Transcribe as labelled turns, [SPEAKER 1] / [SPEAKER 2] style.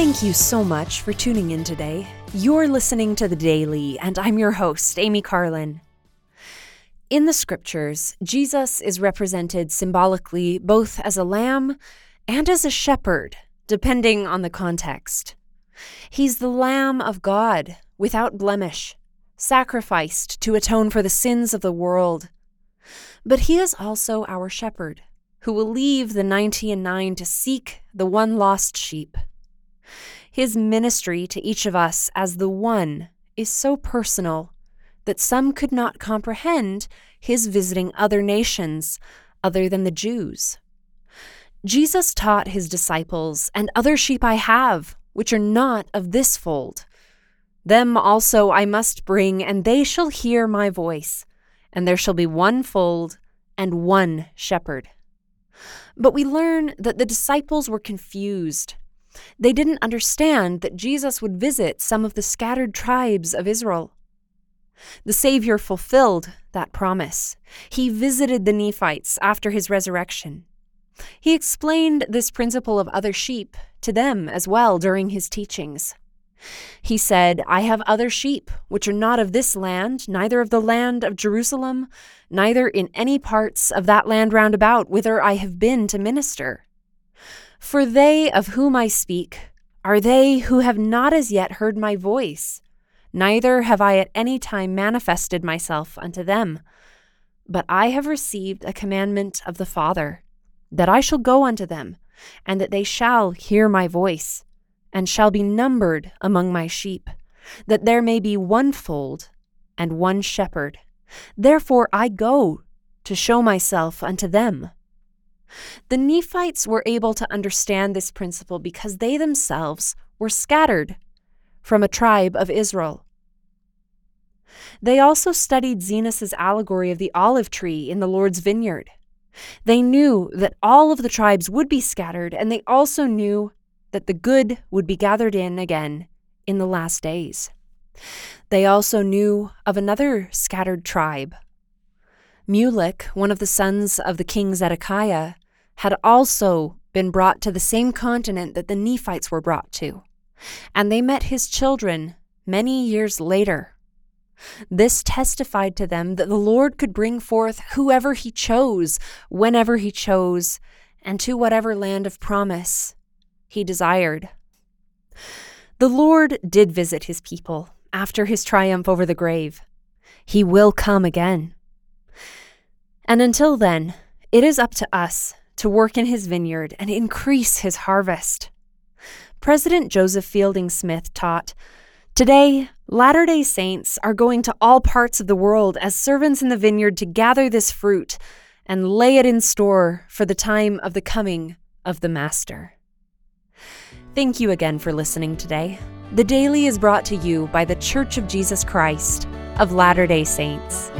[SPEAKER 1] Thank you so much for tuning in today. You're listening to The Daily, and I'm your host, Amy Carlin. In the scriptures, Jesus is represented symbolically both as a lamb and as a shepherd, depending on the context. He's the Lamb of God, without blemish, sacrificed to atone for the sins of the world. But he is also our shepherd, who will leave the ninety and nine to seek the one lost sheep. His ministry to each of us as the one is so personal that some could not comprehend his visiting other nations other than the Jews. Jesus taught his disciples, And other sheep I have, which are not of this fold. Them also I must bring, and they shall hear my voice, and there shall be one fold and one shepherd. But we learn that the disciples were confused. They didn't understand that Jesus would visit some of the scattered tribes of Israel. The Savior fulfilled that promise. He visited the Nephites after his resurrection. He explained this principle of other sheep to them as well during his teachings. He said, I have other sheep, which are not of this land, neither of the land of Jerusalem, neither in any parts of that land round about whither I have been to minister. For they of whom I speak are they who have not as yet heard my voice, neither have I at any time manifested myself unto them. But I have received a commandment of the Father that I shall go unto them, and that they shall hear my voice, and shall be numbered among my sheep, that there may be one fold and one shepherd. Therefore I go to show myself unto them. The Nephites were able to understand this principle because they themselves were scattered from a tribe of Israel. They also studied Zenos's allegory of the olive tree in the Lord's vineyard. They knew that all of the tribes would be scattered, and they also knew that the good would be gathered in again in the last days. They also knew of another scattered tribe. Mulek, one of the sons of the king Zedekiah, had also been brought to the same continent that the Nephites were brought to, and they met his children many years later this testified to them that the Lord could bring forth whoever he chose, whenever he chose, and to whatever land of promise he desired. The Lord did visit his people after his triumph over the grave. He will come again. And until then, it is up to us to work in his vineyard and increase his harvest. President Joseph Fielding Smith taught Today, Latter day Saints are going to all parts of the world as servants in the vineyard to gather this fruit and lay it in store for the time of the coming of the Master. Thank you again for listening today. The Daily is brought to you by the Church of Jesus Christ of Latter day Saints.